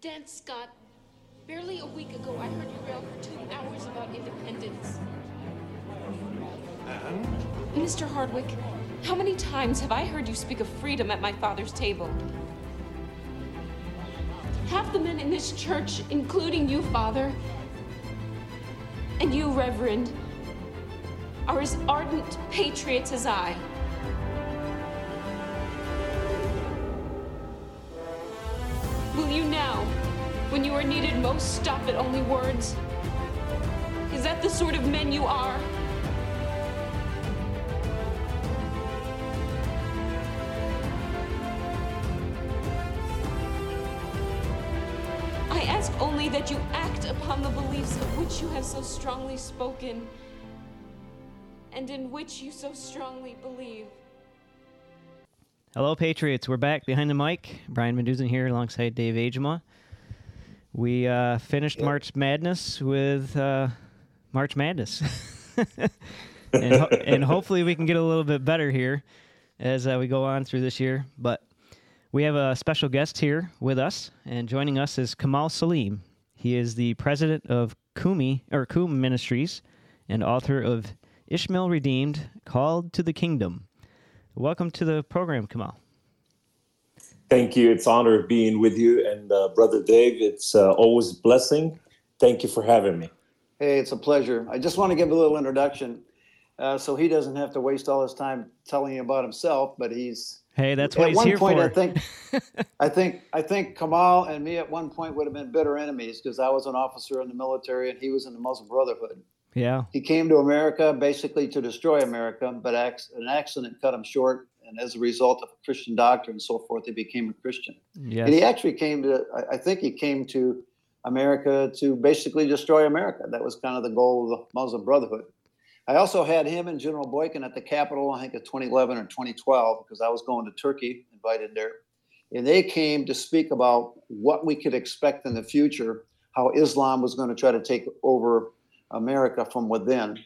Dan Scott, barely a week ago I heard you rail for two hours about independence. And? Mr. Hardwick, how many times have I heard you speak of freedom at my father's table? Half the men in this church, including you, Father, and you, Reverend, are as ardent patriots as I. needed most, stop at only words? Is that the sort of men you are? I ask only that you act upon the beliefs of which you have so strongly spoken and in which you so strongly believe. Hello, Patriots. We're back behind the mic. Brian Medusan here alongside Dave Agema. We uh, finished March Madness with uh, March Madness. and, ho- and hopefully we can get a little bit better here as uh, we go on through this year. But we have a special guest here with us, and joining us is Kamal Saleem. He is the president of Koome or Kum Ministries and author of Ishmael Redeemed, Called to the Kingdom. Welcome to the program, Kamal. Thank you. It's honor of being with you and uh, brother Dave. It's uh, always a blessing. Thank you for having me. Hey, it's a pleasure. I just want to give a little introduction, uh, so he doesn't have to waste all his time telling you about himself. But he's Hey, that's what at he's one here point. for. I think, I think, I think Kamal and me at one point would have been bitter enemies because I was an officer in the military and he was in the Muslim Brotherhood. yeah. He came to America basically to destroy America, but an accident cut him short. And as a result of a Christian doctrine and so forth, he became a Christian. Yes. And he actually came to, I- I think he came to America to basically destroy America. That was kind of the goal of the Muslim Brotherhood. I also had him and General Boykin at the Capitol, I think in 2011 or 2012, because I was going to Turkey, invited there. And they came to speak about what we could expect in the future, how Islam was going to try to take over America from within.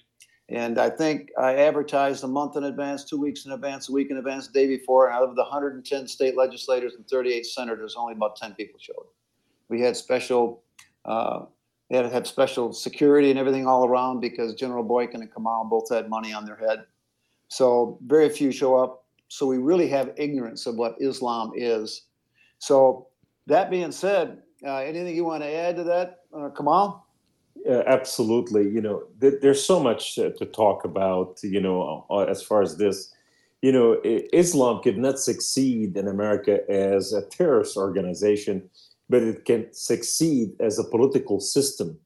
And I think I advertised a month in advance, two weeks in advance, a week in advance, the day before. And out of the 110 state legislators and 38 senators, only about 10 people showed. We had special, uh, they had had special security and everything all around because General Boykin and Kamal both had money on their head. So very few show up. So we really have ignorance of what Islam is. So that being said, uh, anything you want to add to that, uh, Kamal? Uh, absolutely. You know, th- there's so much uh, to talk about, you know, uh, as far as this. You know, I- Islam could not succeed in America as a terrorist organization, but it can succeed as a political system.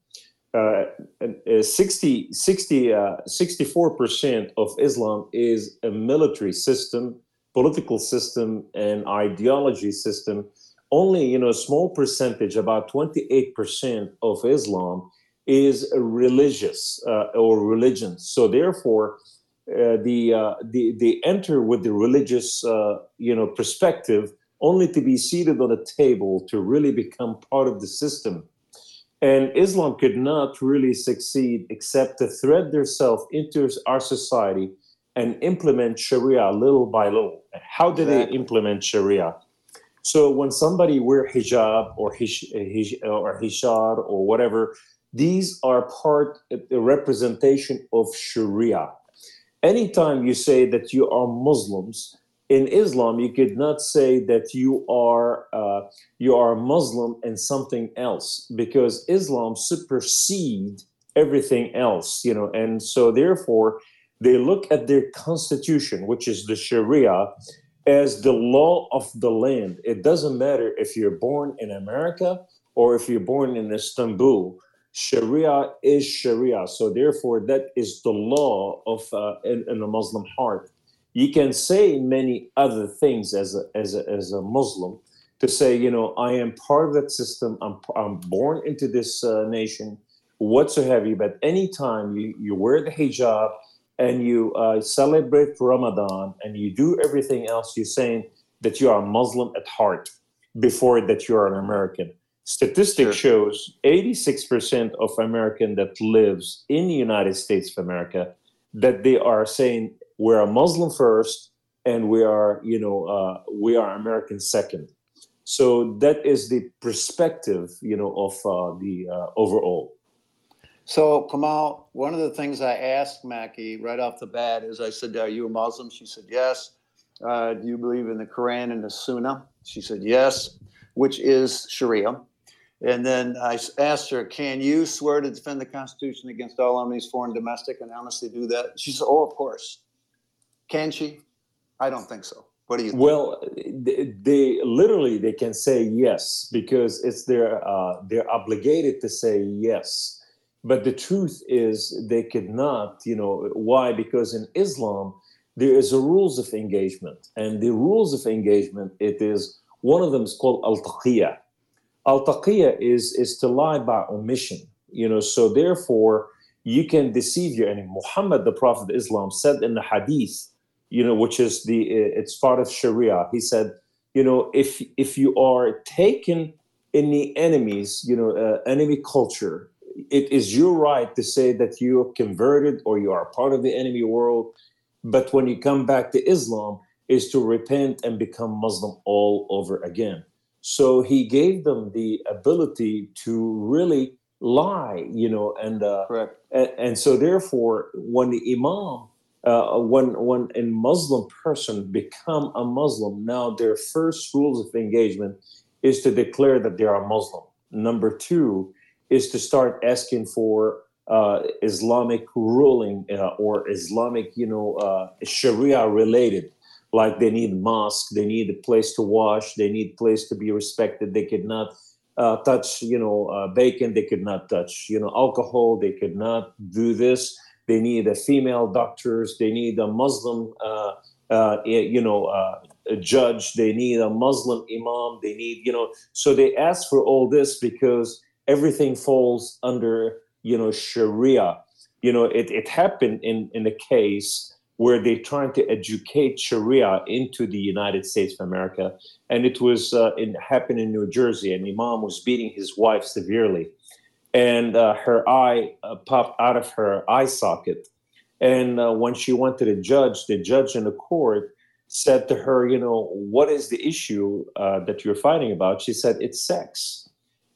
Uh, and, uh, 60, 60, uh, 64% of Islam is a military system, political system, and ideology system. Only, you know, a small percentage, about 28% of Islam is religious uh, or religion. So therefore, uh, the, uh, the they enter with the religious uh, you know perspective only to be seated on a table to really become part of the system. And Islam could not really succeed except to thread themselves into our society and implement Sharia little by little. How did they implement Sharia? So when somebody wear hijab or hish, or hishar or whatever, these are part the representation of Sharia. Anytime you say that you are Muslims in Islam, you could not say that you are uh, you are a Muslim and something else because Islam supersede everything else, you know, and so therefore they look at their constitution, which is the Sharia, as the law of the land. It doesn't matter if you're born in America or if you're born in Istanbul. Sharia is Sharia, so therefore that is the law of uh, in, in a Muslim heart. You can say many other things as a, as a, as a Muslim to say, you know, I am part of that system. I'm I'm born into this uh, nation, whatsoever. But anytime you you wear the hijab and you uh, celebrate Ramadan and you do everything else, you're saying that you are Muslim at heart before that you are an American. Statistic Sure. shows 86% of American that lives in the United States of America that they are saying we're a Muslim first and we are, you know, uh, we are American second. So that is the perspective, you know, of uh, the uh, overall. So, Kamal, one of the things I asked Mackie right off the bat is I said, Are you a Muslim? She said, Yes. Uh, do you believe in the Quran and the Sunnah? She said, Yes, which is Sharia. And then I asked her, Can you swear to defend the Constitution against all enemies, foreign domestic, and honestly do that? She said, Oh, of course. Can she? I don't think so. What do you think? Well, they, they literally they can say yes because it's their uh, they're obligated to say yes. But the truth is they could not. You know why? Because in Islam there is a rules of engagement, and the rules of engagement it is one of them is called al taqiyya. Al taqiyya is is to lie by omission. You know, so therefore you can deceive your enemy. Muhammad, the Prophet of Islam, said in the Hadith you know, which is the it's part of Sharia. He said, you know, if if you are taken in the enemies, you know, uh, enemy culture, it is your right to say that you are converted or you are part of the enemy world. But when you come back to Islam, is to repent and become Muslim all over again. So he gave them the ability to really lie, you know, and uh, Correct. and, and so therefore, when the Imam uh, when when a Muslim person become a Muslim, now their first rules of engagement is to declare that they are Muslim. Number two is to start asking for uh, Islamic ruling uh, or Islamic, you know, uh, Sharia related. Like they need mosque, they need a place to wash, they need place to be respected. They could not uh, touch, you know, uh, bacon. They could not touch, you know, alcohol. They could not do this they need a female doctors. They need a Muslim, uh, uh, you know, uh, a judge. They need a Muslim imam. They need, you know. So they ask for all this because everything falls under, you know, Sharia. You know, it, it happened in in a case where they're trying to educate Sharia into the United States of America, and it was uh, it happened in New Jersey. An imam was beating his wife severely and uh, her eye uh, popped out of her eye socket. And uh, when she went to the judge, the judge in the court said to her, You know, what is the issue uh, that you're fighting about? She said, It's sex.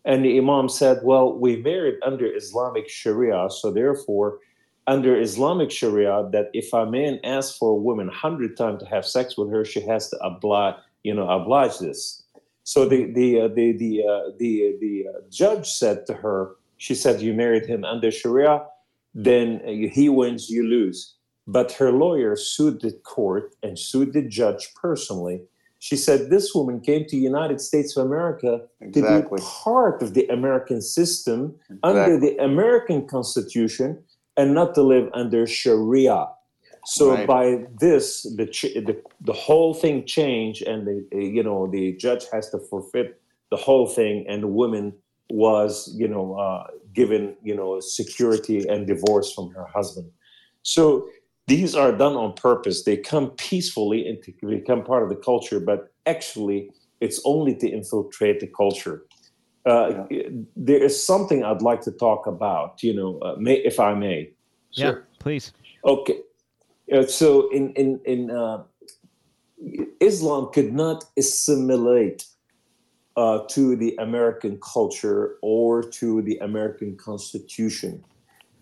And the Imam said, Well, we married under Islamic Sharia, so therefore, under Islamic Sharia, that if a man asks for a woman hundred times to have sex with her, she has to oblige, you know, oblige this. So the the uh, the the uh, the the judge said to her, she said, You married him under Sharia, then he wins, you lose. But her lawyer sued the court and sued the judge personally. She said this woman came to the United States of America Exactly. to be part of the American system under the American Constitution and not to live under Sharia. So Right. by this, the, the the whole thing changed, and the you know the judge has to forfeit the whole thing, and the woman was you know uh, given you know security and divorce from her husband. So these are done on purpose. They come peacefully and to become part of the culture, but actually it's only to infiltrate the culture. Uh, There is something I'd like to talk about, you know, uh, may, if I may. Yeah, please. Okay. Uh, so in in in uh, Islam could not assimilate uh, to the American culture or to the American Constitution,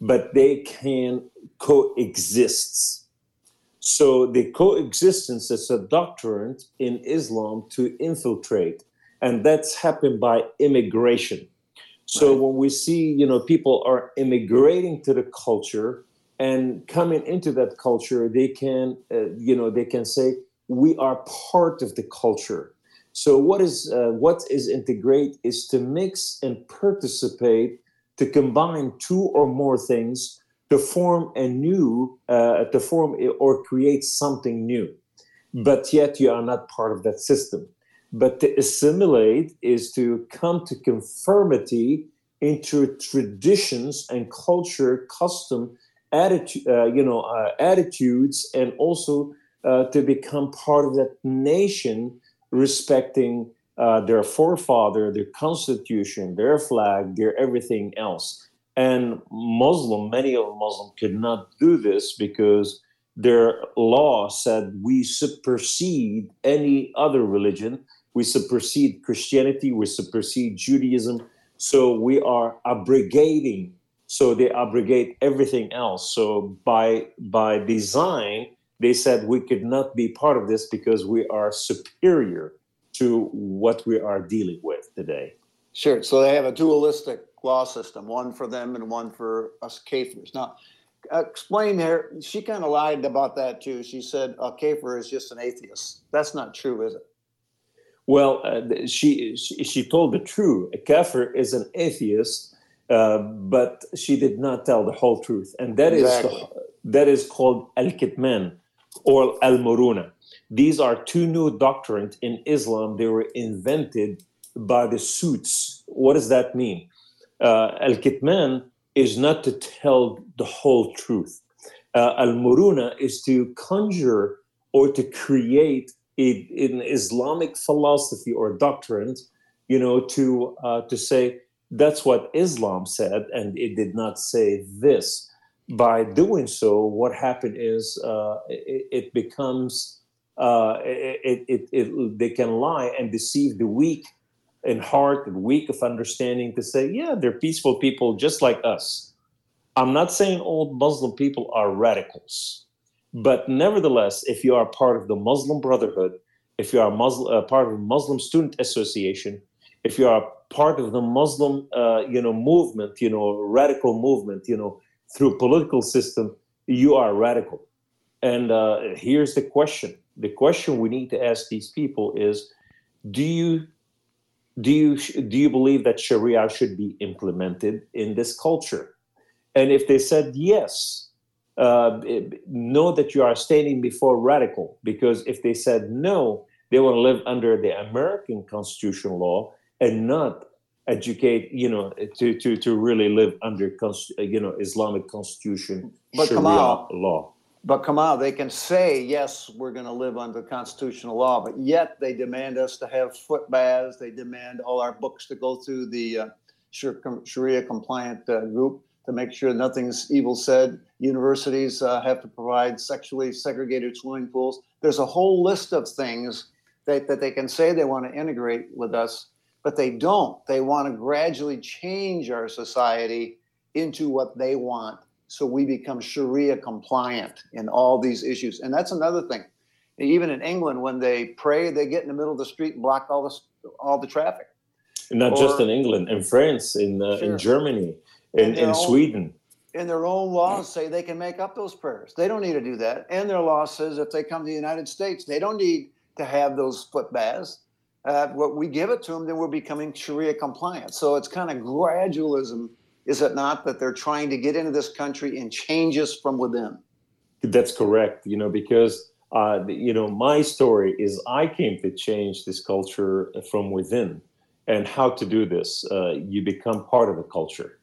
but they can coexist. So the coexistence is a doctrine in Islam to infiltrate, and that's happened by immigration. So Right. when we see, you know, people are immigrating to the culture and coming into that culture, they can, uh, you know, they can say we are part of the culture. So what is uh, what is integrate is to mix and participate, to combine two or more things to form a new, uh, to form or create something new. But yet you are not part of that system. But to assimilate is to come to conformity into traditions and culture, custom, attitude, uh, you know, uh, attitudes, and also uh, to become part of that nation, respecting uh, their forefather, their constitution, their flag, their everything else. And Muslim, many of Muslim could not do this because their law said we supersede any other religion we supersede Christianity, we supersede Judaism. So we are abrogating. So they abrogate everything else. So by by design, they said we could not be part of this because we are superior to what we are dealing with today. Sure. So they have a dualistic law system, one for them and one for us kafirs. Now, explain here. She kind of lied about that too. She said a kafir is just an atheist. That's not true, is it? Well, uh, she, she, she told the truth. A kafir is an atheist, uh, but she did not tell the whole truth, and that exactly. is the, that is called al kitman or al muruna. These are two new doctrines in Islam. They were invented by the suits. What does that mean? Uh, al kitman is not to tell the whole truth. Uh, al muruna is to conjure or to create in Islamic philosophy or doctrine, you know, to uh, to say that's what Islam said, and it did not say this. By doing so, what happened is uh, it, it, becomes uh, it, it, it, they can lie and deceive the weak in heart and weak of understanding to say, yeah, they're peaceful people just like us. I'm not saying all Muslim people are radicals. But nevertheless, if you are part of the Muslim Brotherhood, if you are Muslim, uh, part of Muslim Student Association, if you are part of the Muslim, uh, you know, movement, you know, radical movement, you know, through political system, you are radical. And uh, here's the question: the question we need to ask these people is, do you do you do you believe that Sharia should be implemented in this culture? And if they said yes, uh, know that you are standing before radical because if they said no, they want to live under the American constitutional law and not educate, you know, to to to really live under, you know, Islamic constitution, but Sharia Kamal, law. But Kamal, they can say yes, we're going to live under constitutional law, but yet they demand us to have foot baths. They demand all our books to go through the uh, Sharia compliant uh, group to make sure nothing's evil said. Universities uh, have to provide sexually segregated swimming pools. There's a whole list of things that, that they can say they want to integrate with us, but they don't. They want to gradually change our society into what they want so we become Sharia compliant in all these issues. And that's another thing. Even in England, when they pray, they get in the middle of the street and block all the, all the traffic. not or, just in England, in France, in, uh, sure. in Germany in, in Sweden. And their own laws say they can make up those prayers. They don't need to do that. And their law says if they come to the United States, they don't need to have those foot baths. Uh, what we give it to them, then we're becoming Sharia compliant. So it's kind of gradualism, is it not, that they're trying to get into this country and change us from within? That's correct. You know, because uh, you know my story is I came to change this culture from within, and how to do this. Uh, you become part of the culture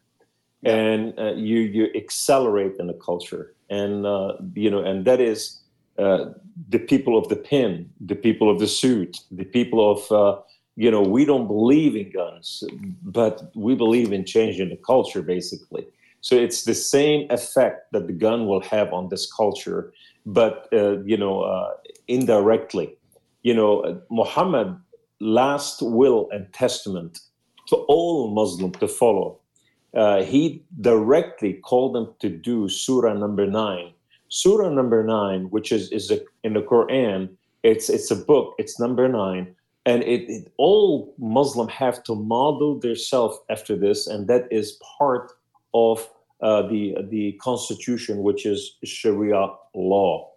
and uh, you you accelerate in the culture. And uh, you know and that is uh, the people of the pin the people of the suit the people of uh, you know we don't believe in guns but we believe in changing the culture basically. So it's the same effect that the gun will have on this culture but uh, you know uh, indirectly. You know muhammad last will and testament to all muslims to follow uh, he directly called them to do Surah number nine. Surah number nine, which is is a, in the Quran, it's it's a book. It's number nine, and it, it all Muslim have to model themselves after this, and that is part of uh, the the constitution, which is Sharia law.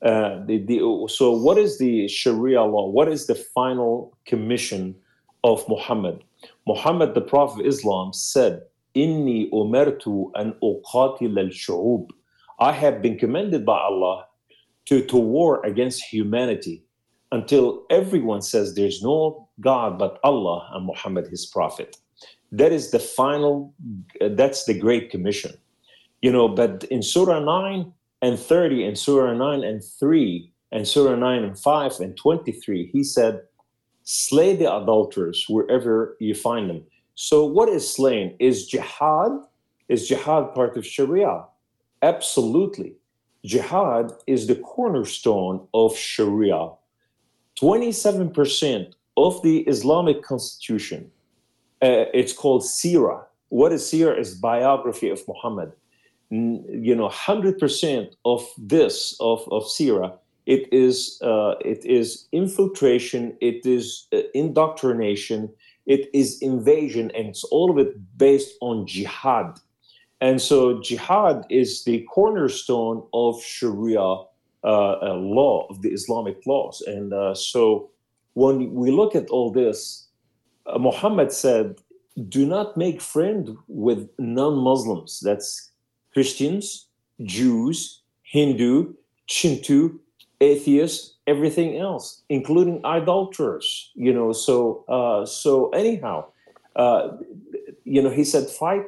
Uh, the, the, so, what is the Sharia law? What is the final commission of Muhammad? Muhammad, the Prophet of Islam, said Inni umirtu an uqatil al-shu'ub. I have been commanded by Allah to, to war against humanity until everyone says there's no God but Allah and Muhammad, his prophet. That is the final, that's the Great Commission. You know, but in Surah 9 and 30, and Surah 9 and 3, and Surah 9 and 5 and 23, he said, Slay the adulterers wherever you find them. So, what is slaying? Is jihad? Is jihad part of Sharia? Absolutely. Jihad is the cornerstone of Sharia. 27% of the Islamic constitution. Uh, it's called Sirah. What is Sirah? Is biography of Muhammad. You know, hundred percent of this of of Sirah, it is uh, it is infiltration, it is uh, indoctrination, it is invasion, and it's all of it based on jihad. And so, jihad is the cornerstone of Sharia uh, uh, law of the Islamic laws, and uh, so when we look at all this, uh, Muhammad said, do not make friend with non-Muslims. That's Christians, Jews, Hindu, Shinto, atheists, everything else, including idolaters. You know, so uh, so anyhow, uh, you know, he said, fight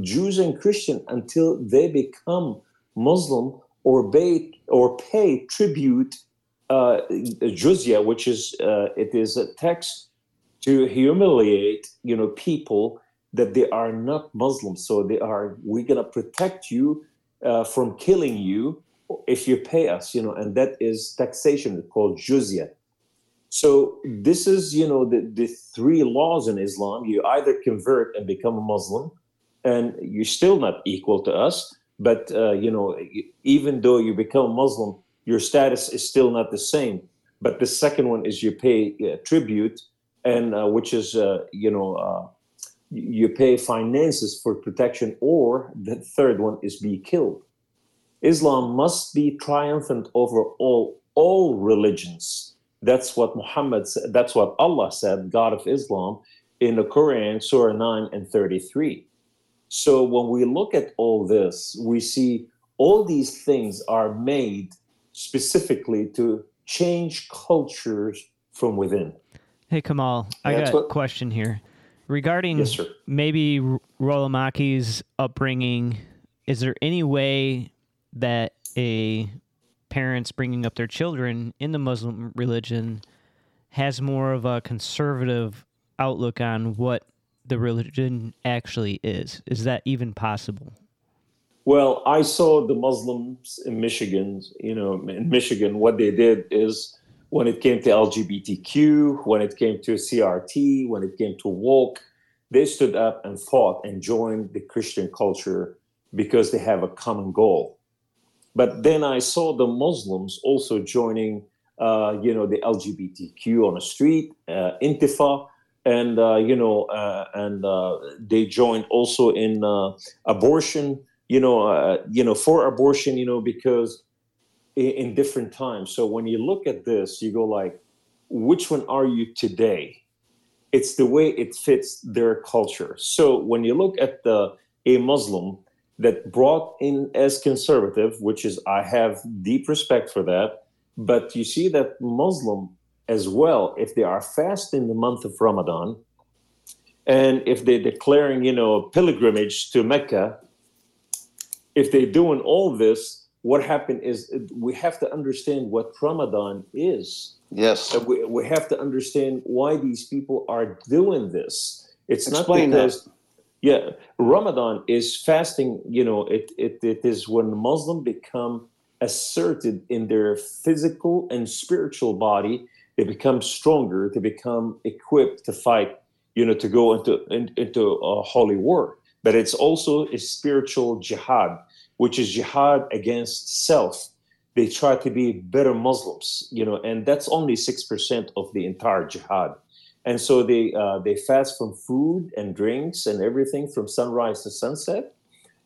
Jews and Christian until they become Muslim or pay or pay tribute uh, jizya, which is uh, it is a tax to humiliate you know people that they are not Muslims. So they are we're gonna protect you uh, from killing you if you pay us, you know, and that is taxation called jizya. So this is you know the, the three laws in Islam. You either convert and become a Muslim, and you're still not equal to us. But uh, you know, even though you become Muslim, your status is still not the same. But the second one is you pay uh, tribute, and uh, which is uh, you know uh, you pay finances for protection, or the third one is be killed. Islam must be triumphant over all all religions. That's what Muhammad said. That's what Allah said, God of Islam, in the Quran, Surah 9 and 33. So when we look at all this, we see all these things are made specifically to change cultures from within. Hey, Kamal, I got what, a question here. Regarding yes, maybe Rollah Maki's upbringing, is there any way that a parents bringing up their children in the Muslim religion has more of a conservative outlook on what the religion actually is? Is that even possible? Well, I saw the Muslims in Michigan, you know, in Michigan, what they did is when it came to LGBTQ, when it came to CRT, when it came to woke, they stood up and fought and joined the Christian culture because they have a common goal. But then I saw the Muslims also joining, uh, you know, the LGBTQ on the street, uh, Intifa, and uh, you know, uh, and uh, they joined also in abortion you know, you know, for abortion, you know, because in, in different times. So when you look at this, you go like, which one are you today? It's the way it fits their culture. So when you look at the a Muslim that brought in as conservative, which is I have deep respect for that, but you see that Muslim as well, if they are fast in the month of Ramadan, and if they're declaring, you know, a pilgrimage to Mecca, if they're doing all this, what happened is we have to understand what Ramadan is. Yes. We, we have to understand why these people are doing this. It's Explain not because, that. Yeah, Ramadan is fasting, you know, it, it, it is when Muslims become asserted in their physical and spiritual body, they become stronger, they become equipped to fight, you know, to go into, in, into a holy war but it's also a spiritual jihad, which is jihad against self. They try to be better Muslims, you know, and that's only six percent of the entire jihad. And so they uh, they fast from food and drinks and everything from sunrise to sunset,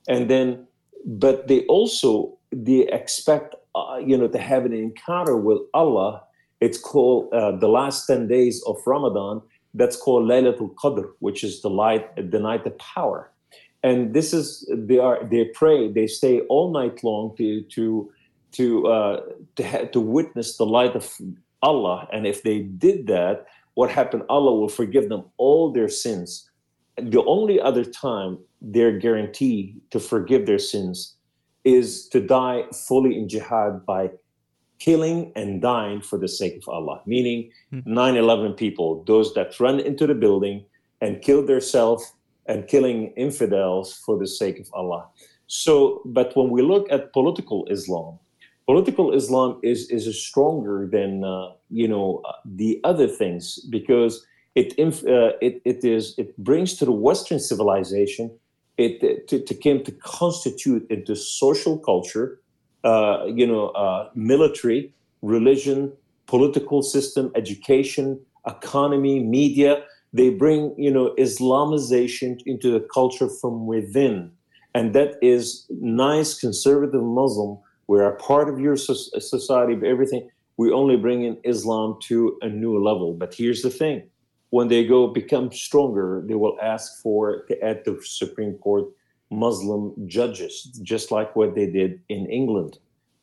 and then, but they also they expect uh, you know to have an encounter with Allah. It's called uh, the last ten days of Ramadan. That's called Laylatul Qadr, which is the light, the night of power and this is they are they pray they stay all night long to to to uh, to, ha- to witness the light of Allah and if they did that what happened Allah will forgive them all their sins the only other time they're guaranteed to forgive their sins is to die fully in jihad by killing and dying for the sake of Allah meaning hmm. 9/11 people those that run into the building and kill themselves and killing infidels for the sake of Allah. So, but when we look at political Islam, political Islam is is stronger than uh, you know uh, the other things because it uh, it it is it brings to the Western civilization it to, to came to constitute into social culture, uh, you know, uh, military, religion, political system, education, economy, media. They bring you know Islamization into the culture from within, and that is nice conservative Muslim we're a part of your society, but everything. We only bring in Islam to a new level. But here's the thing when they go become stronger, they will ask for to add to Supreme Court Muslim judges, just like what they did in England.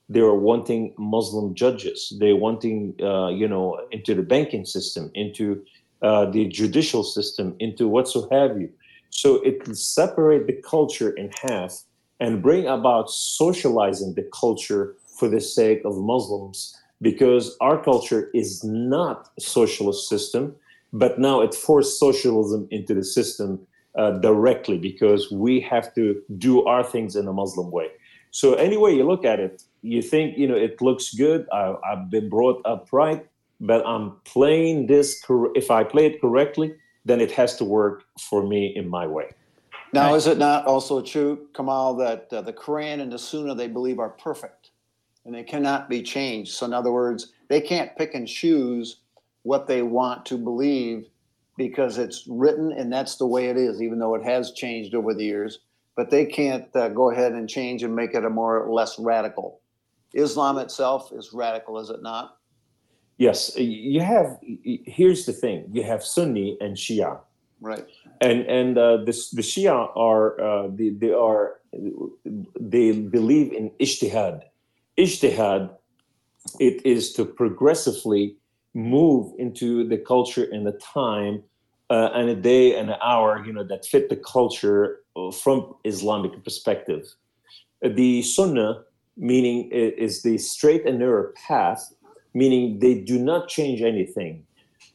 They are wanting Muslim judges. They're wanting, uh, you know, into the banking system, into uh, the judicial system, into whatsoever you. So it separate the culture in half and bring about socializing the culture for the sake of Muslims because our culture is not a socialist system, but now it forced socialism into the system uh, directly because we have to do our things in a Muslim way. So any way you look at it, you think you know it looks good. I, have been brought up right, but I'm playing this. Cor- if I play it correctly, then it has to work for me in my way. Now, is it not also true, Kamal, that uh, the Quran and the Sunnah they believe are perfect and they cannot be changed? So, in other words, they can't pick and choose what they want to believe because it's written and that's the way it is, even though it has changed over the years. But they can't uh, go ahead and change and make it a more or less radical. Islam itself is radical, is it not? Yes, you have. Here's the thing: you have Sunni and Shia. Right and and uh, the the Shia are uh, they, they are they believe in ijtihad. Ijtihad, it is to progressively move into the culture and the time uh, and a day and an hour, you know, that fit the culture uh, from Islamic perspective. The Sunnah, meaning is the straight and narrow path, meaning they do not change anything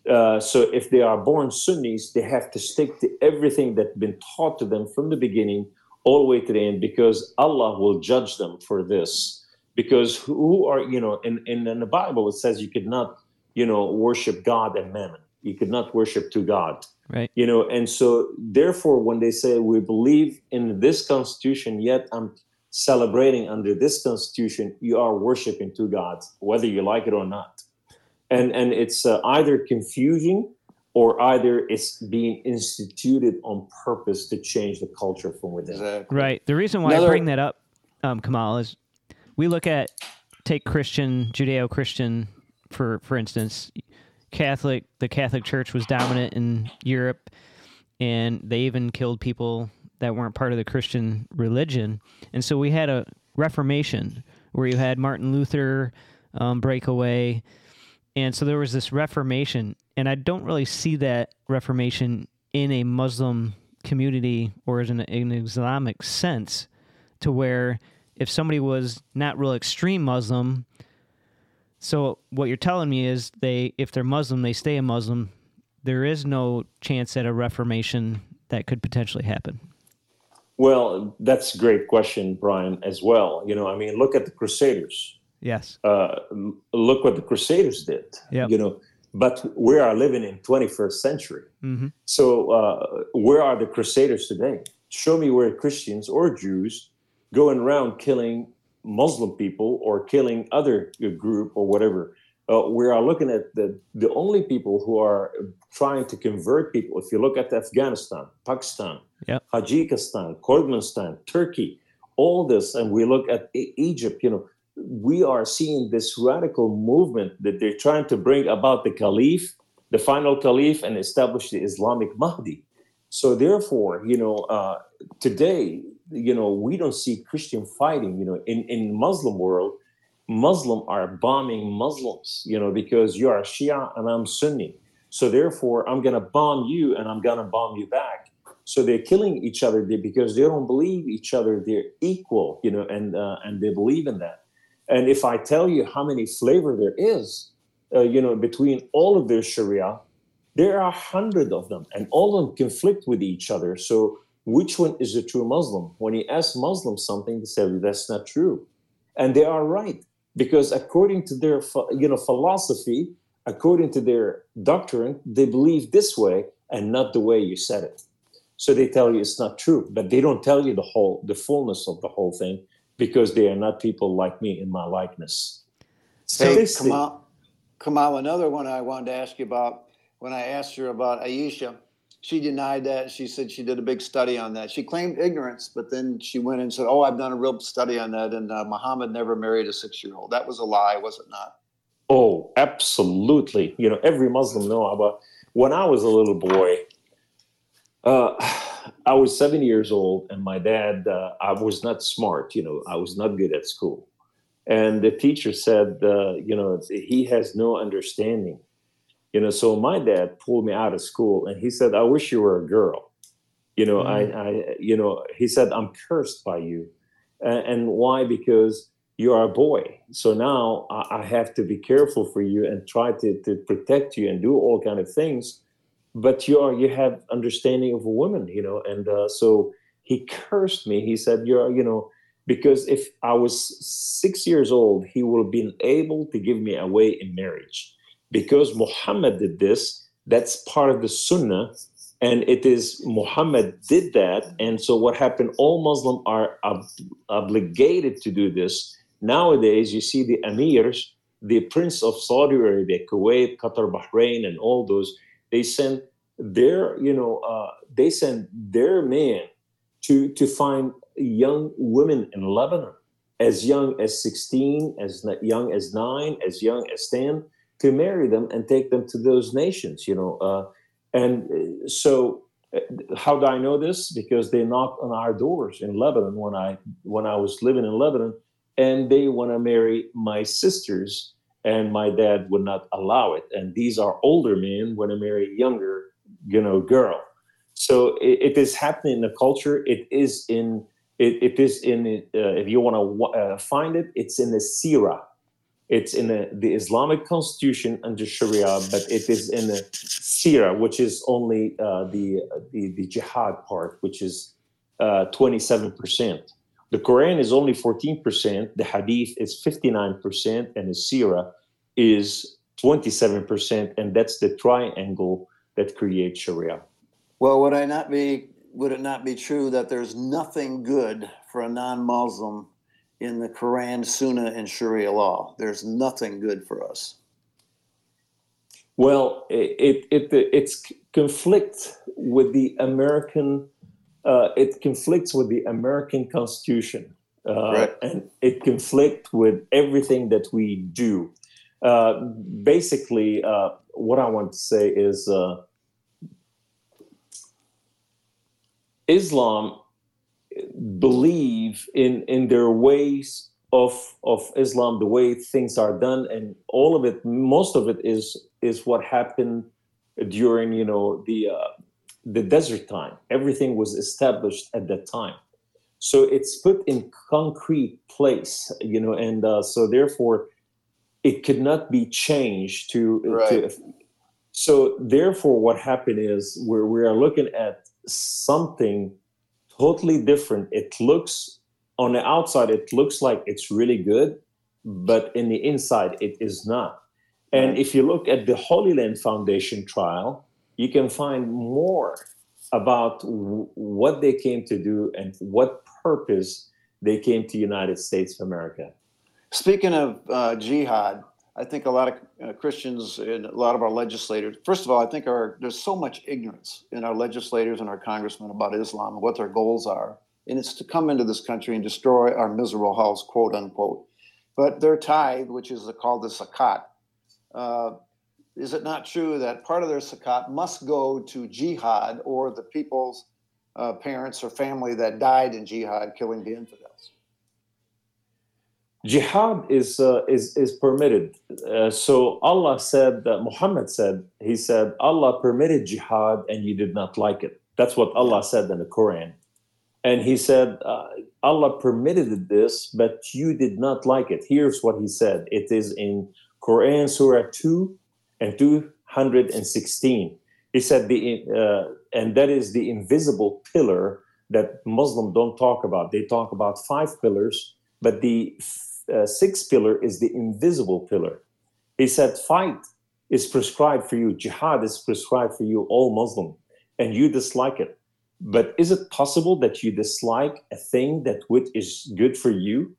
uh, so if they are born Sunnis, they have to stick to everything that's been taught to them from the beginning all the way to the end because Allah will judge them for this. Because who are, you know, in, in, in the Bible, it says you could not, you know, worship God and mammon. You could not worship to God. Right. You know, and so therefore, when they say we believe in this constitution, yet I'm celebrating under this constitution, you are worshiping two gods, whether you like it or not and and it's uh, either confusing or either it's being instituted on purpose to change the culture from within. Exactly. Right. The reason why Another, I bring that up, um, Kamal, is we look at take Christian, Judeo-Christian, for for instance, Catholic. The Catholic Church was dominant in Europe, and they even killed people that weren't part of the Christian religion. And so we had a Reformation where you had Martin Luther um, break away and so there was this reformation and i don't really see that reformation in a muslim community or in an, islamic sense to where if somebody was not real extreme muslim so what you're telling me is they if they're muslim they stay a muslim. There is no chance at a reformation that could potentially happen. Well that's a great question brian as well. You know i mean look at the crusaders Yes. Uh, look what the Crusaders did. Yeah. You know, but we are living in 21st century. Mm-hmm. So uh, where are the Crusaders today? Show me where Christians or Jews going around killing Muslim people or killing other group or whatever. Uh, we are looking at the the only people who are trying to convert people. If you look at Afghanistan, Pakistan, yep. Tajikistan, Kurdistan, Turkey, all this, and we look at Egypt. You know, we are seeing this radical movement that they're trying to bring about the caliph, the final caliph, and establish the Islamic Mahdi. So therefore, you know, uh, today, you know, we don't see Christian fighting. You know, in in Muslim world, Muslim are bombing Muslims. You know, because you are Shia and I'm Sunni. So therefore, I'm gonna bomb you and I'm gonna bomb you back. So they're killing each other because they don't believe each other. They're equal, you know, and uh, and they believe in that. And if I tell you how many flavor there is, uh, you know, between all of their Sharia, there are hundred of them, and all of them conflict with each other. So which one is a true Muslim? When you ask Muslims something, they say that's not true, and they are right. because according to their you know philosophy, according to their doctrine, they believe this way and not the way you said it. So they tell you it's not true, but they don't tell you the whole the fullness of the whole thing because they are not people like me in my likeness. So hey, Kamal, Kamal, another one I wanted to ask you about when I asked her about Aisha, she denied that. She said she did a big study on that. She claimed ignorance, but then she went and said, "Oh, I've done a real study on that." And uh, Muhammad never married a six-year-old. That was a lie, was it not? Oh, absolutely. You know, every Muslim know about. When I was a little boy, uh, I was seven years old, and my dad. Uh, I was not smart. You know, I was not good at school, and the teacher said, uh, "You know, he has no understanding." You know, so my dad pulled me out of school, and he said, "I wish you were a girl." You know, mm. I, I, you know, he said, "I'm cursed by you," and, and why? Because you are a boy so now I, have to be careful for you and try to, to protect you and do all kind of things but you are you have understanding of a woman you know and uh, so he cursed me. He said you're you know because if i was six years old he would have been able to give me away in marriage. Because muhammad did this that's part of the sunnah and it is muhammad did that and so what happened all muslims are ob- obligated to do this. Nowadays you see the emirs the prince of saudi arabia kuwait qatar bahrain and all those they send their you know uh, they send their men to to find young women in Lebanon as young as 16 as young as 9 as young as 10 to marry them and take them to those nations you know uh, and uh, so uh, how do I know this? Because they knocked on our doors in Lebanon when I when I was living in Lebanon, and they want to marry my sisters and my dad would not allow it. And these are older men when I marry younger, you know, girl. So it, it is happening in the culture. It is in it, it is in uh, if you want to uh, find it, it's in the Sira. It's in the, the Islamic constitution under Sharia, but it is in the Sira, which is only uh, the, the the jihad part, which is uh, twenty seven percent. The Quran is only 14%, the Hadith is 59%, and the Sirah is 27%, and that's the triangle that creates Sharia. Well, would I not be would it not be true that there's nothing good for a non-Muslim in the Quran, Sunnah, and Sharia law? There's nothing good for us. Well, it it, it it's conflict with the American uh, it conflicts with the American Constitution, uh, right. and it conflicts with everything that we do. Uh, basically, uh, what I want to say is uh, Islam believe in in their ways of of Islam, the way things are done, and all of it, most of it is is what happened during you know the uh, the desert time. Everything was established at that time. So it's put in concrete place, you know, and uh, so therefore it could not be changed to, uh, right. to so therefore what happened is we're, we are looking at something totally different. It looks on the outside, it looks like it's really good, but in the inside, it is not. And if you look at the Holy Land Foundation trial, you can find more about w- what they came to do and what purpose they came to United States of America. Speaking of uh, jihad, I think a lot of uh, Christians and a lot of our legislators, first of all, I think our, there's so much ignorance in our legislators and our congressmen about Islam and what their goals are. And it's to come into this country and destroy our miserable house, quote unquote. But their tithe, which is called the zakat, uh, is it not true that part of their zakat must go to jihad or the people's uh, parents or family that died in jihad killing the infidels? Jihad is uh, is is permitted. Uh, so Allah said that Muhammad said he said Allah permitted jihad and you did not like it. That's what Allah said in the Quran. And he said uh, Allah permitted this, but you did not like it. Here's what he said. It is in Quran Surah 2 and 216. He said the uh, and that is the invisible pillar that Muslims don't talk about. They talk about five pillars, but the uh, sixth pillar is the invisible pillar. He said, Fight is prescribed for you, jihad is prescribed for you, all Muslim, and you dislike it. But is it possible that you dislike a thing that which is good for you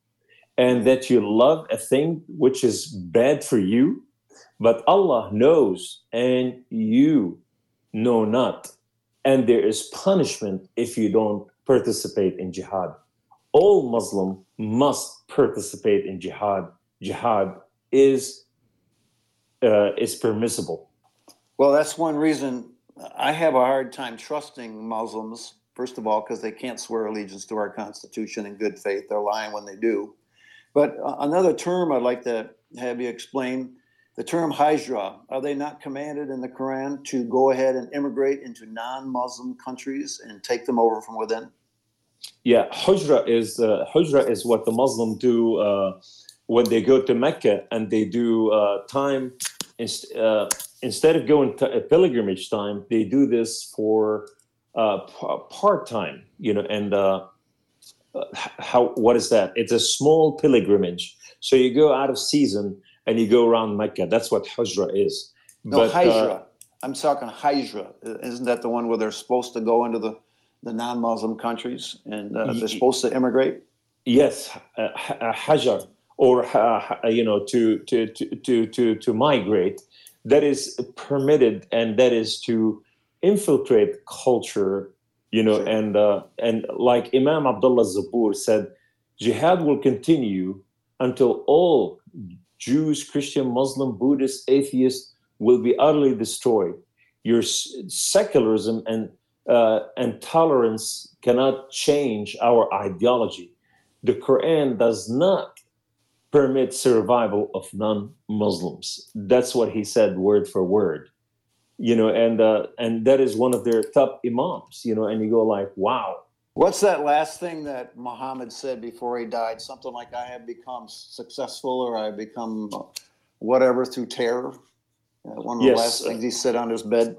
and that you love a thing which is bad for you? But Allah knows and you know not. And there is punishment if you don't participate in jihad. All Muslim must participate in jihad. Jihad is uh, is permissible. Well, that's one reason I have a hard time trusting Muslims. First of all, because they can't swear allegiance to our Constitution in good faith. They're lying when they do. But uh, another term I'd like to have you explain the term hijra. Are they not commanded in the Quran to go ahead and immigrate into non Muslim countries and take them over from within? Yeah, hijra is uh, hijra is what the Muslim do uh, when they go to Mecca and they do uh, time inst- uh, instead of going to a pilgrimage time, they do this for uh, part time. You know, and uh, how what is that? It's a small pilgrimage. So you go out of season and you go around Mecca. That's what hijra is. No, But, hijra. I'm talking hijra. Isn't that the one where they're supposed to go into the, the non Muslim countries and uh, they're supposed to immigrate? Yes, uh, uh, hajar, or uh, you know, to to to to to migrate. That is permitted, and that is to infiltrate culture. You know, Sure. and uh, and like Imam Abdullah Zabur said, jihad will continue until all Jews, Christian, Muslim, Buddhist, atheists will be utterly destroyed. Your s- secularism and uh, and tolerance cannot change our ideology the Quran does not permit survival of non-Muslims. That's what he said, word for word. You know, and uh, and that is one of their top imams. You know, and you go like, wow. What's that last thing that Muhammad said before he died? Something like, I have become successful or I become uh, whatever through terror. Uh, one of the last things he said on his bed.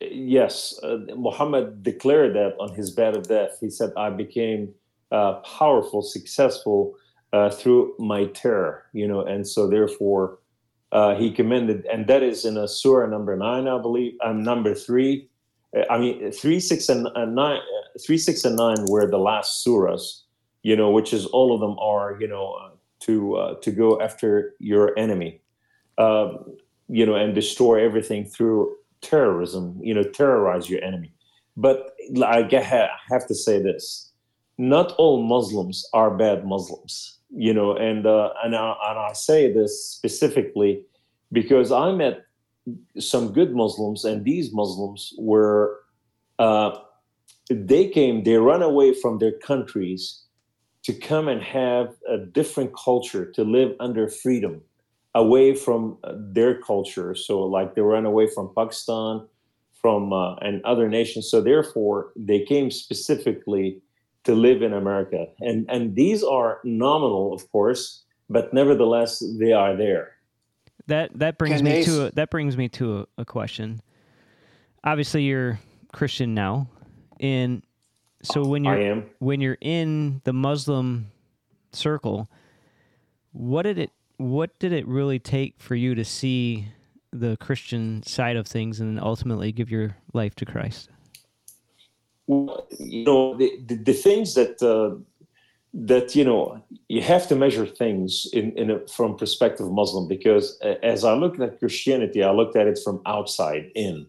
Yes, uh, Muhammad declared that on his bed of death. He said, "I became uh, powerful, successful uh, through my terror." You know, and so therefore, uh, he commended, and that is in a surah number nine, I believe. Um, number three, Uh, I mean three, six, and nine. Three, six, and nine were the last surahs. You know, which is all of them are you know to to go after your enemy. Um, you know, and destroy everything through terrorism, you know, terrorize your enemy. But I have to say this: not all Muslims are bad Muslims, you know, and uh, and I, and I say this specifically because I met some good Muslims, and these Muslims were uh, they came, they run away from their countries to come and have a different culture, to live under freedom away from uh, their culture. So, like they ran away from Pakistan, from uh, and other nations. So, therefore, they came specifically to live in America. And and these are nominal, of course, but nevertheless, they are there. That that brings Can me they to s- a, that brings me to a, a question. Obviously, you're Christian now, and so when you're am. when you're in the Muslim circle, what did it what did it really take for you to see the Christian side of things and ultimately give your life to Christ? Well, you know the, the, the things that uh, that you know you have to measure things in, in a, from perspective Muslim because uh, as I looked at Christianity, I looked at it from outside in,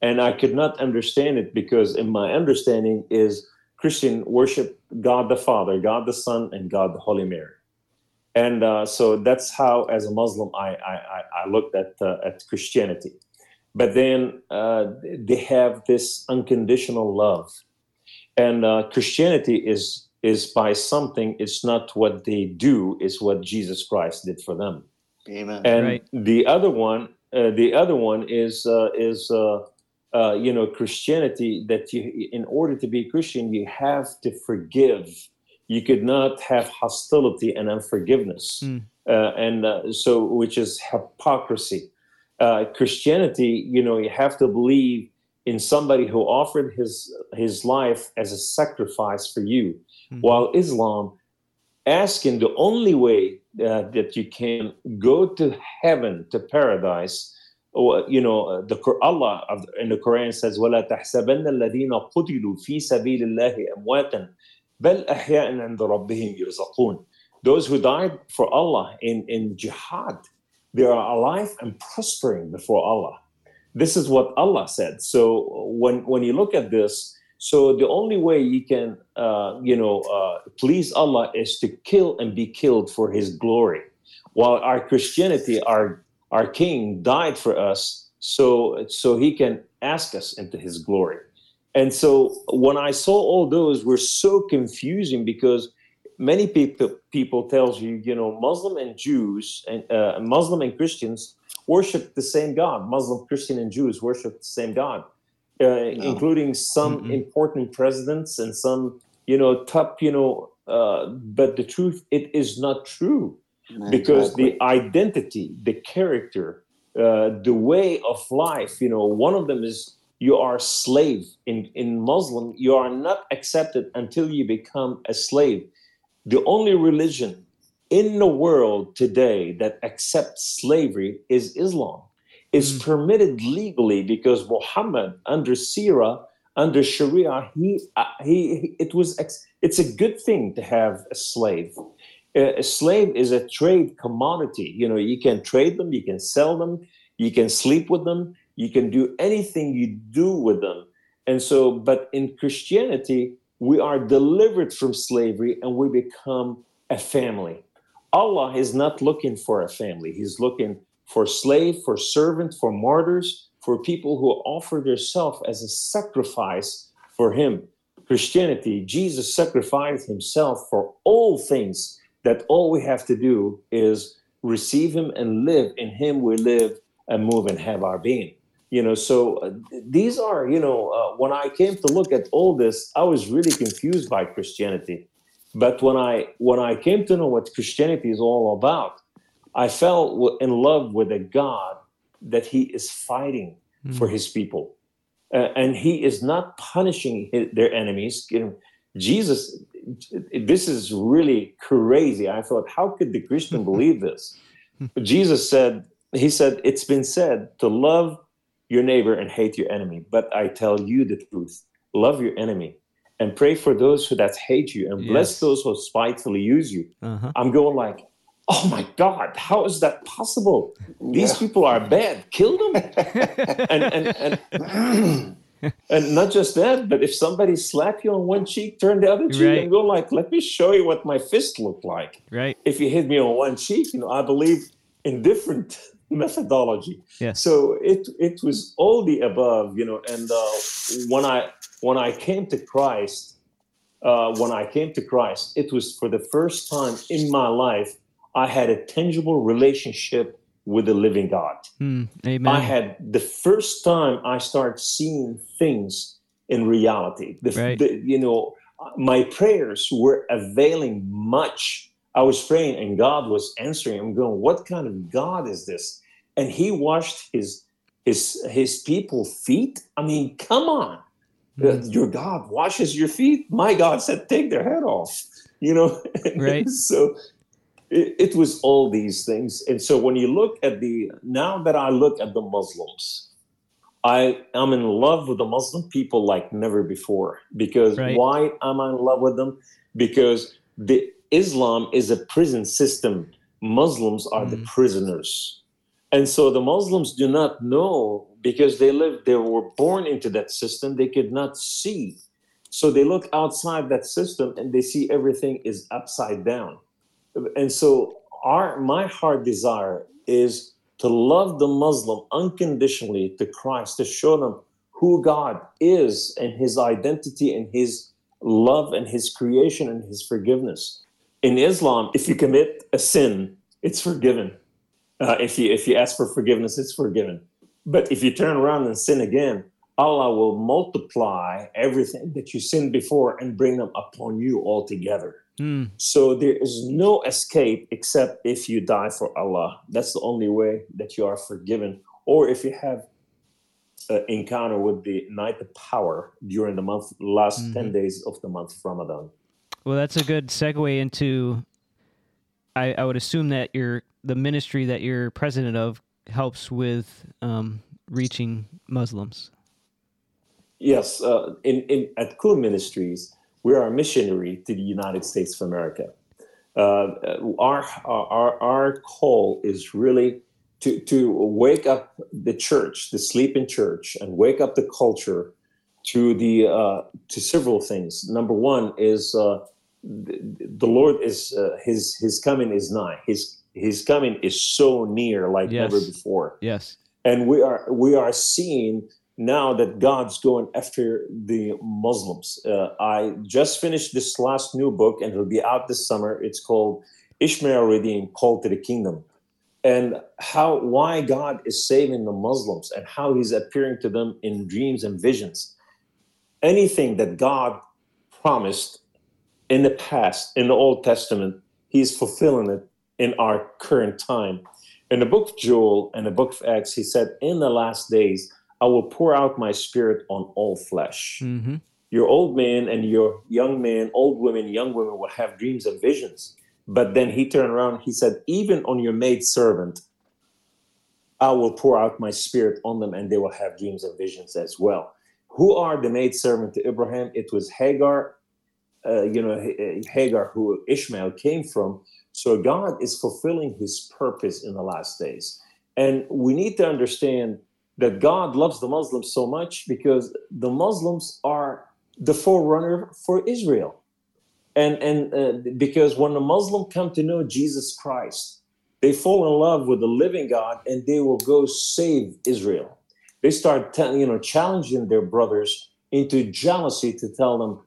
and I could not understand it because in my understanding is Christian worship God the Father, God the Son, and God the Holy Mary, and uh, so that's how as a Muslim I I, I- I looked at uh, at Christianity but then uh, they have this unconditional love and uh, christianity is is by something it's not what they do it's what jesus christ did for them Amen. and Right. the other one uh, the other one is uh, is uh, uh, you know christianity that you in order to be christian you have to forgive you could not have hostility and unforgiveness Mm. uh, and uh, so which is hypocrisy uh, christianity you know you have to believe in somebody who offered his his life as a sacrifice for you Mhm. while islam asking the only way uh, that you can go to heaven, to paradise, or, you know, uh, the Allah in the Quran says, وَلَا تَحْسَبَنَّ الَّذِينَ قُتِلُوا فِي سَبِيلِ اللَّهِ أَمْوَاتًا بَلْ أَحْيَاءً عِنْدَ رَبِّهِمْ يُرْزَقُونَ Those who died for Allah in, in jihad, they are alive and prospering before Allah. This is what Allah said. So when, when you look at this, so the only way you can, uh, you know, uh, please Allah is to kill and be killed for His glory. While our Christianity, our our King died for us, so so He can ask us into His glory. And so when I saw all those, were so confusing because many people people tells you, you know, Muslim and Jews and uh, Muslim and Christians worship the same God. Muslim, Christian, and Jews worship the same God uh, no. including some mm important presidents and some, you know, top, you know. Uh, but the truth, it is not true, because the identity, the character, uh, the way of life, you know, one of them is you are a slave. In in Muslim, you are not accepted until you become a slave. The only religion in the world today that accepts slavery is Islam is mm. permitted legally because Muhammad under Sirah, under Sharia, he, uh, he, it was, it's a good thing to have a slave. A slave is a trade commodity. You know, you can trade them, you can sell them, you can sleep with them, you can do anything you do with them. And so, but in Christianity, we are delivered from slavery and we become a family. Allah is not looking for a family. He's looking for slave, for servant, for martyrs, for people who offer themselves as a sacrifice for him. Christianity, Jesus sacrificed himself for all things, that all we have to do is receive him and live. In him we live and move and have our being. You know, so uh, these are, you know, uh, when I came to look at all this, I was really confused by Christianity. But when I when I came to know what Christianity is all about, I fell in love with a God that He is fighting mm. for His people, uh, and He is not punishing his, their enemies. You know, Jesus, this is really crazy. I thought, how could the Christian believe this? But Jesus said, He said, it's been said to love your neighbor and hate your enemy. But I tell you the truth: love your enemy and pray for those who that hate you and bless yes. those who spitefully use you. Uh-huh. I'm going like, oh my God, how is that possible? These yeah. people are bad. Kill them. and, and, and, and not just that, but if somebody slap you on one cheek, turn the other cheek right. and go like, let me show you what my fist looked like. Right. If you hit me on one cheek, you know, I believe in different methodology. Yeah. So it it was all the above, you know. And uh, when I when I came to Christ, uh, when I came to Christ, it was for the first time in my life I had a tangible relationship with the living God. Mm, amen. I had the first time I started seeing things in reality. The, right. the, you know, my prayers were availing much. I was praying and God was answering. I'm going, what kind of God is this? And He washed His His His people feet. I mean, come on. Mm. Your God washes your feet. My God said, take their head off. You know, right? so it, it was all these things. And so when you look at the, now that I look at the Muslims, I am in love with the Muslim people like never before. Because right. why am I in love with them? Because the Islam is a prison system. Muslims are mm. the prisoners. And so the Muslims do not know because they live, they were born into that system, they could not see. So they look outside that system and they see everything is upside down and so our my heart desire is to love the Muslim unconditionally to Christ, to show them who God is and his identity and his love and his creation and his forgiveness. In Islam, if you commit a sin, it's forgiven. Uh, if you if you ask for forgiveness, it's forgiven. But if you turn around and sin again, Allah will multiply everything that you sinned before and bring them upon you altogether. Mm. So there is no escape except if you die for Allah. That's the only way that you are forgiven. Or if you have an encounter with the night of power during the month, last mm-hmm. 10 days of the month of Ramadan. Well, that's a good segue into I, I would assume that your the ministry that you're president of helps with um, reaching Muslims. Yes, uh, in, in at Koome Ministries, we are a missionary to the United States of America. Uh, our, our our call is really to to wake up the church, the sleeping church, and wake up the culture to the uh, to several things. Number one is uh, the, the Lord is uh, his his coming is nigh. His his coming is so near, like Yes. never before Yes. and we are we are seeing now that God's going after the Muslims. Uh, I just finished this last new book, and it'll be out this summer. It's called Ishmael Redeemed: Call to the Kingdom, and how why God is saving the Muslims and how He's appearing to them in dreams and visions. Anything that God promised in the past in the Old Testament, He's fulfilling it in our current time. In the book of Joel and the book of Acts, he said, In the last days, I will pour out my spirit on all flesh. Mm-hmm. Your old men and your young men, old women, young women will have dreams and visions. But then he turned around, he said, Even on your maid servant, I will pour out my spirit on them, and they will have dreams and visions as well. Who are the maid servant to Abraham? It was Hagar, uh, you know, Hagar, who Ishmael came from. So God is fulfilling his purpose in the last days. And we need to understand that God loves the Muslims so much because the Muslims are the forerunner for Israel. And, and uh, because when the Muslim come to know Jesus Christ, they fall in love with the living God and they will go save Israel. They start telling, you know, challenging their brothers into jealousy to tell them,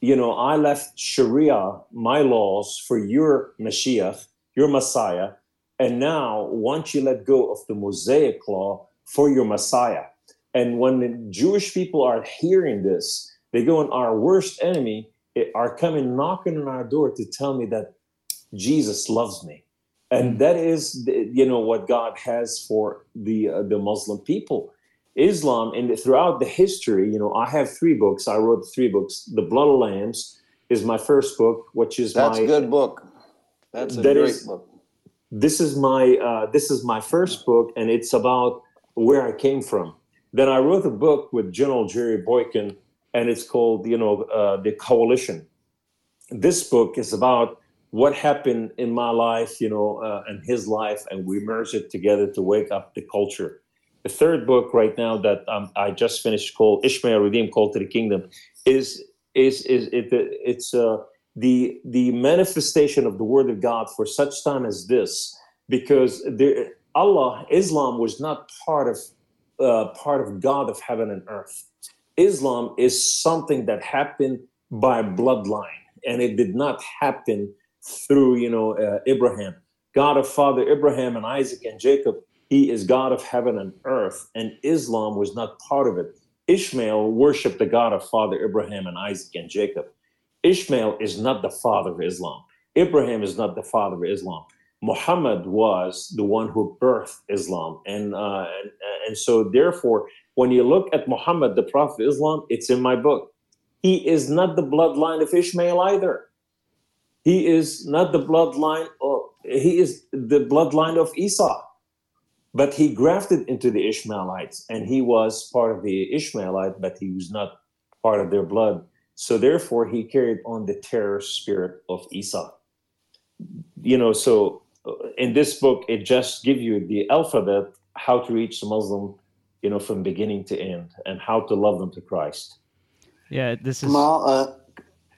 you know, I left Sharia, my laws, for your Mashiach, your Messiah, and now once you let go of the Mosaic law for your Messiah. And when the Jewish people are hearing this, they go, and our worst enemy eh, are coming knocking on our door to tell me that Jesus loves me. And that is, the- you know, what God has for the uh, the Muslim people. Islam, and throughout the history, you know, I have three books. I wrote three books. The Blood of Lambs is my first book, which is That's my a good book. That's a That great is- book. this is my uh, this is my first book and it's about where i came from then i wrote a book with general jerry boykin and it's called you know uh, the coalition this book is about what happened in my life you know uh, and his life and we merged it together to wake up the culture the third book right now that um, i just finished called ishmael redeemed call to the kingdom is is is it, it's uh, the the manifestation of the word of God for such time as this, because there, Allah, Islam was not part of uh, part of God of heaven and earth. Islam is something that happened by bloodline, and it did not happen through you know uh, Abraham, God of Father Abraham and Isaac and Jacob. He is God of heaven and earth, and Islam was not part of it. Ishmael worshipped the God of Father Abraham and Isaac and Jacob. Ishmael is not the father of Islam. Abraham is not the father of Islam. Muhammad was the one who birthed Islam, and uh, and, and so therefore, when you look at Muhammad, the prophet of Islam, it's in my book. He is not the bloodline of Ishmael either. He is not the bloodline of he is the bloodline of Esau, but he grafted into the Ishmaelites, and he was part of the Ishmaelite, but he was not part of their blood. So therefore, he carried on the terror spirit of Esau. You know, so uh, in this book, it just gives you the alphabet how to reach the Muslim, you know, from beginning to end, and how to love them to Christ. Yeah, this is. Mal, uh,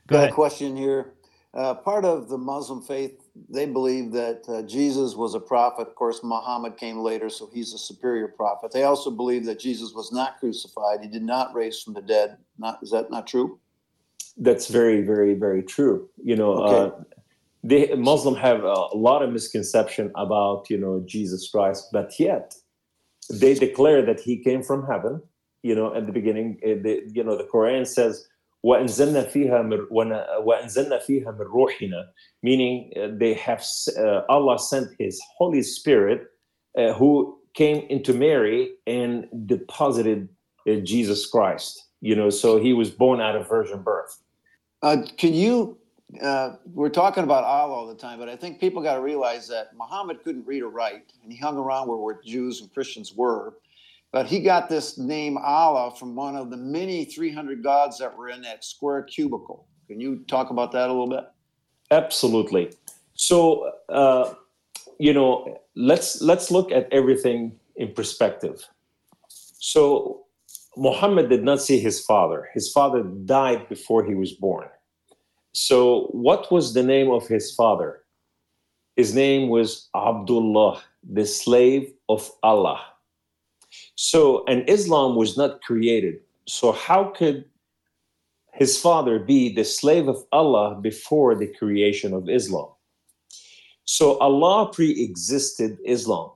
Go got a question here. Uh, part of the Muslim faith, they believe that uh, Jesus was a prophet. Of course, Muhammad came later, so he's a superior prophet. They also believe that Jesus was not crucified. He did not raise from the dead. Not is that not true? That's very, very, very true. You know, Okay. uh, the Muslim have a, a lot of misconception about you know Jesus Christ, but yet they declare that he came from heaven. You know, at the beginning, uh, the, you know, the Quran says, "وَأَنزَلْنَا فِيهَا مِن- وَنَ- وَأَنزَلْنَا فِيهَا مِن رُوحِنَا," meaning uh, they have s- uh, Allah sent His Holy Spirit, uh, who came into Mary and deposited uh, Jesus Christ. You know, so he was born out of virgin birth. Uh, can you uh, we're talking about Allah all the time, but I think people got to realize that Muhammad couldn't read or write, and he hung around where, where Jews and Christians were. But he got this name Allah from one of the many 300 gods that were in that square cubicle. Can you talk about that a little bit? Absolutely. So, uh, you know, let's let's look at everything in perspective. So, Muhammad did not see his father. His father died before he was born. So, what was the name of his father? His name was Abdullah, the slave of Allah. So, and Islam was not created. So, how could his father be the slave of Allah before the creation of Islam? So, Allah pre existed Islam.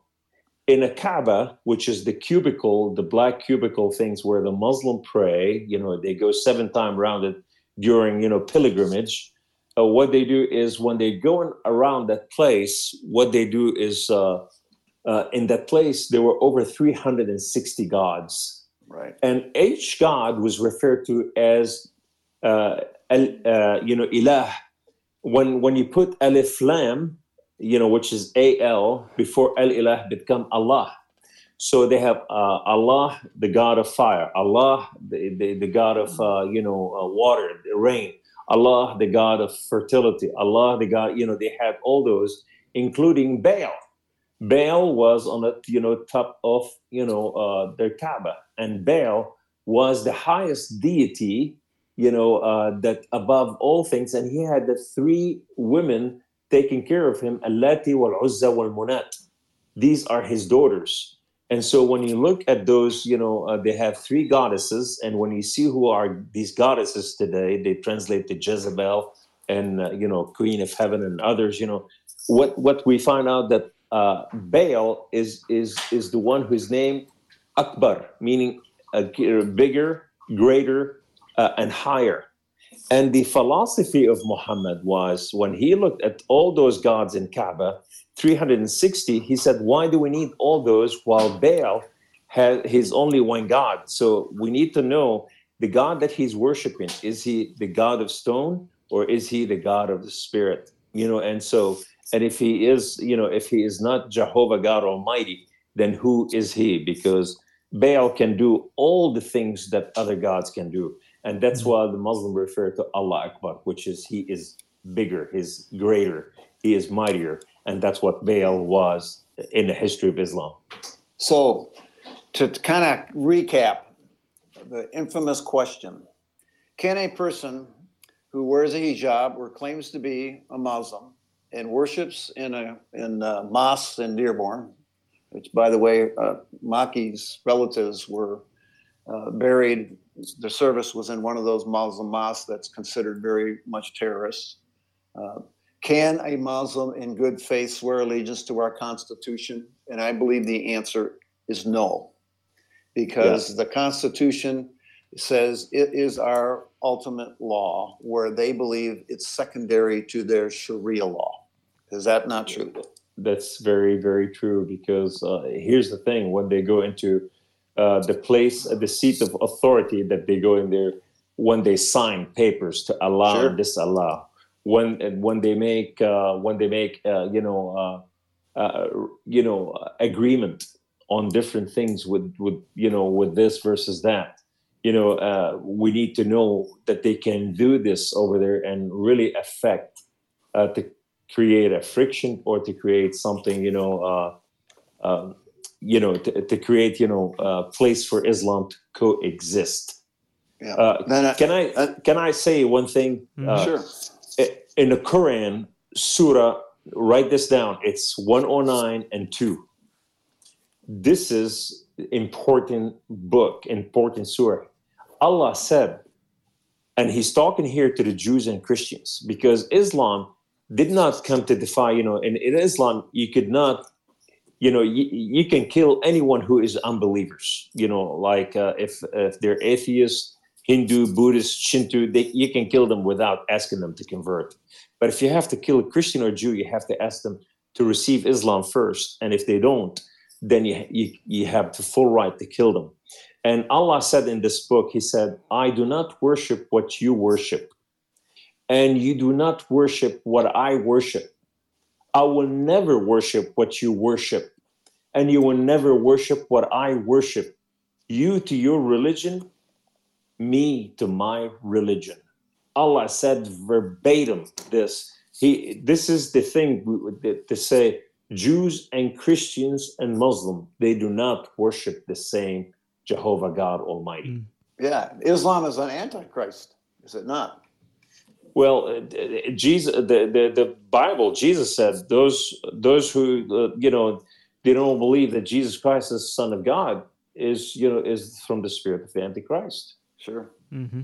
In a Kaaba, which is the cubicle, the black cubicle things where the Muslim pray, you know, they go seven times around it during, you know, pilgrimage. Uh, what they do is when they go around that place, what they do is uh, uh, in that place, there were over 360 gods. Right. And each god was referred to as, uh, uh, you know, ilah. When, when you put alif lam, you know, which is al before al ilah become Allah. So they have uh, Allah, the God of fire, Allah, the, the, the God of, uh, you know, uh, water, the rain, Allah, the God of fertility, Allah, the God, you know, they had all those, including Baal. Baal was on the you know top of you know uh, their Kaaba, and Baal was the highest deity, you know uh, that above all things, and he had the three women taking care of him, Allati wal Uzza wal Munat. These are his daughters. And so when you look at those, you know, uh, they have three goddesses, and when you see who are these goddesses today, they translate to Jezebel and uh, you know Queen of Heaven and others. You know, what what we find out that uh, Baal is is is the one whose name Akbar, meaning a bigger, greater, uh, and higher. And the philosophy of Muhammad was when he looked at all those gods in Kaaba, 360, he said, Why do we need all those while Baal has his only one God? So we need to know the God that he's worshiping. Is he the God of stone or is he the God of the spirit? You know, and so and if he is, you know, if he is not Jehovah God Almighty, then who is he? Because Baal can do all the things that other gods can do. And that's mm-hmm. why the Muslim refer to Allah Akbar, which is he is bigger, he's greater, he is mightier. And that's what Baal was in the history of Islam. So, to kind of recap the infamous question Can a person who wears a hijab or claims to be a Muslim and worships in a in a mosque in Dearborn, which, by the way, uh, Maki's relatives were uh, buried. The service was in one of those Muslim mosques that's considered very much terrorist. Uh, can a Muslim in good faith swear allegiance to our Constitution? And I believe the answer is no, because the Constitution says it is our ultimate law where they believe it's secondary to their Sharia law. Is that not true? That's very, very true because uh, here's the thing when they go into uh, the place, uh, the seat of authority that they go in there, when they sign papers to allow sure. and disallow, when when they make uh, when they make uh, you know uh, you know agreement on different things with with you know with this versus that you know, uh, we need to know that they can do this over there and really affect uh, to create a friction or to create something, you know, uh, um, you know, to, to, create, you know, a place for Islam to coexist. Yeah. Uh, can I uh, can I say one thing? Mm-hmm. Uh, sure. In the Quran, Surah, write this down. It's 109 and 2. This is important book, important surah. Allah said, and he's talking here to the Jews and Christians because Islam did not come to defy, you know, in, in Islam, you could not, you know, you, you can kill anyone who is unbelievers, you know, like uh, if, if they're atheists, Hindu, Buddhist, Shinto, they, you can kill them without asking them to convert. But if you have to kill a Christian or Jew, you have to ask them to receive Islam first. And if they don't, then you, you, you have the full right to kill them. And Allah said in this book, He said, I do not worship what you worship. and you do not worship what I worship. I will never worship what you worship, and you will never worship what I worship. You to your religion, me to my religion. Allah said verbatim this. He, this is the thing to say Jews and Christians and Muslim, they do not worship the same Jehovah God Almighty. Mm. Yeah, Islam is an antichrist, is it not? Well, uh, Jesus, the, the, the Bible, Jesus said those those who uh, you know they don't believe that Jesus Christ is the Son of God is you know is from the spirit of the Antichrist. Sure. Mm-hmm.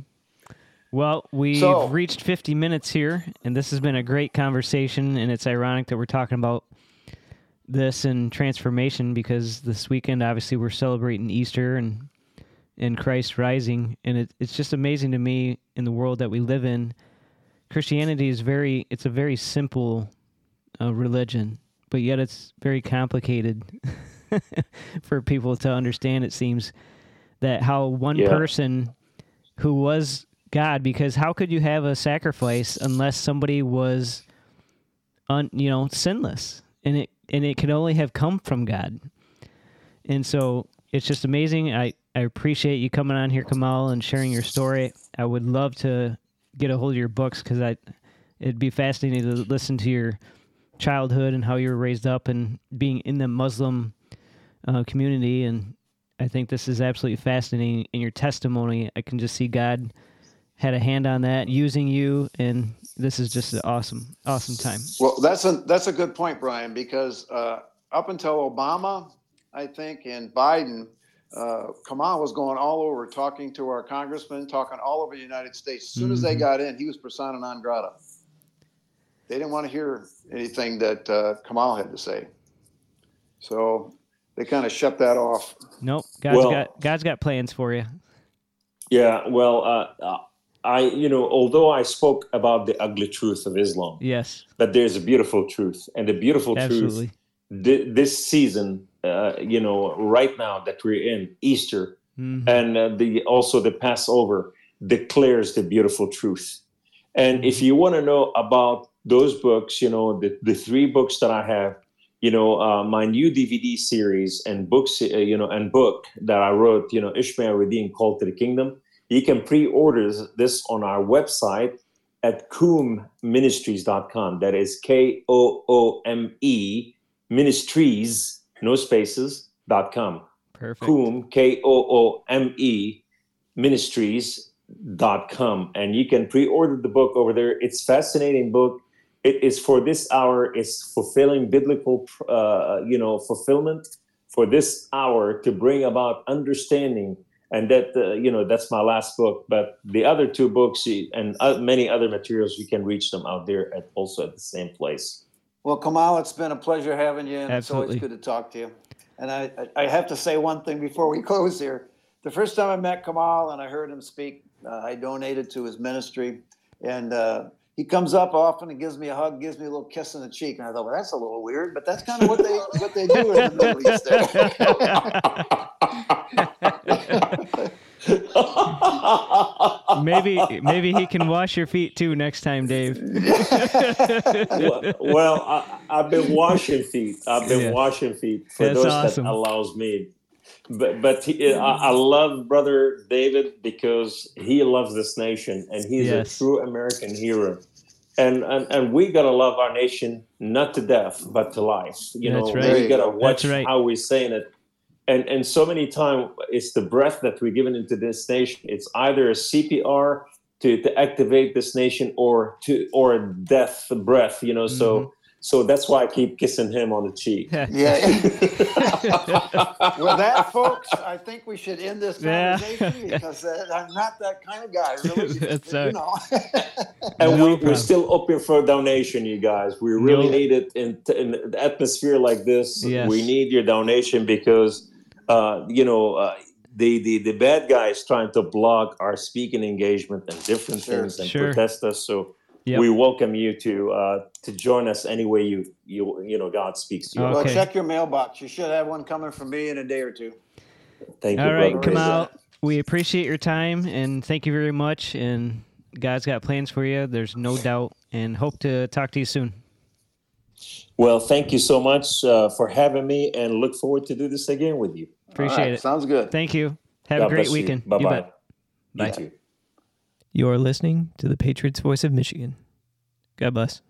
Well, we've so, reached 50 minutes here, and this has been a great conversation. And it's ironic that we're talking about this and transformation because this weekend, obviously, we're celebrating Easter and and Christ rising, and it, it's just amazing to me in the world that we live in. Christianity is very it's a very simple uh, religion, but yet it's very complicated for people to understand. It seems that how one yeah. person who was God, because how could you have a sacrifice unless somebody was, un, you know, sinless, and it and it could only have come from God. And so it's just amazing. I I appreciate you coming on here, Kamal, and sharing your story. I would love to get a hold of your books because I it'd be fascinating to listen to your childhood and how you were raised up and being in the Muslim uh, community and I think this is absolutely fascinating in your testimony. I can just see God had a hand on that, using you, and this is just an awesome, awesome time. Well, that's a that's a good point, Brian, because uh, up until Obama, I think, and Biden, uh, Kamal was going all over, talking to our congressmen, talking all over the United States. As soon mm-hmm. as they mm-hmm. got in, he was persona non grata. They didn't want to hear anything that uh, Kamal had to say. So they kind of shut that off. Nope. God's well, got God's got plans for you. Yeah. Well, uh, I, you know, although I spoke about the ugly truth of Islam, yes, but there's a beautiful truth, and the beautiful Absolutely. truth th- this season, uh, you know, right now that we're in Easter, mm-hmm. and uh, the also the Passover declares the beautiful truth. And mm-hmm. if you want to know about those books, you know, the, the three books that I have, you know, uh, my new DVD series and books, uh, you know, and book that I wrote, you know, Ishmael Redeemed Called to the Kingdom. You can pre-order this on our website at koomeministries.com. That is K-O-O-M-E ministries, no spaces, dot com. Perfect. Koome, K-O-O-M-E ministries.com. And you can pre-order the book over there. It's fascinating book it is for this hour is fulfilling biblical uh, you know fulfillment for this hour to bring about understanding and that uh, you know that's my last book but the other two books and uh, many other materials you can reach them out there at also at the same place. Well kamal it's been a pleasure having you and Absolutely. it's always good to talk to you. And I, I have to say one thing before we close here. The first time i met kamal and i heard him speak uh, i donated to his ministry. And uh, he comes up often and gives me a hug, gives me a little kiss on the cheek, and I thought, well, that's a little weird, but that's kind of what they what they do in the Middle East. maybe maybe he can wash your feet too next time, Dave. well, well I, have been washing feet. I've been yeah. washing feet for that's those awesome. that allows me. But but he, I, I, love brother David because he loves this nation and he's yes. a true American hero and and, and we gotta love our nation not to death but to life you That's know right. we gotta watch right. how we're saying it and and so many times it's the breath that we're given into this nation it's either a cpr to, to activate this nation or to or a death breath you know mm-hmm. so so that's why I keep kissing him on the cheek. yeah. well, that, folks, I think we should end this conversation yeah. because uh, I'm not that kind of guy. Really, that's you know. and no we, are still open for donation, you guys. We really no. need it in, in the atmosphere like this. Yes. We need your donation because, uh, you know. Uh, the, the the bad guys trying to block our speaking engagement and different sure. things and sure. protest us. So Yep. We welcome you to uh, to join us any way you you you know God speaks to you. Okay. Well, check your mailbox. You should have one coming from me in a day or two. Thank you. All right, Kamal. We appreciate your time and thank you very much. And God's got plans for you. There's no doubt, and hope to talk to you soon. Well, thank you so much uh, for having me, and look forward to do this again with you. Appreciate All right, it. Sounds good. Thank you. Have God a great bless you. weekend. Bye You bye. bet. Bye. You too. You're listening to the Patriots Voice of Michigan. God bless.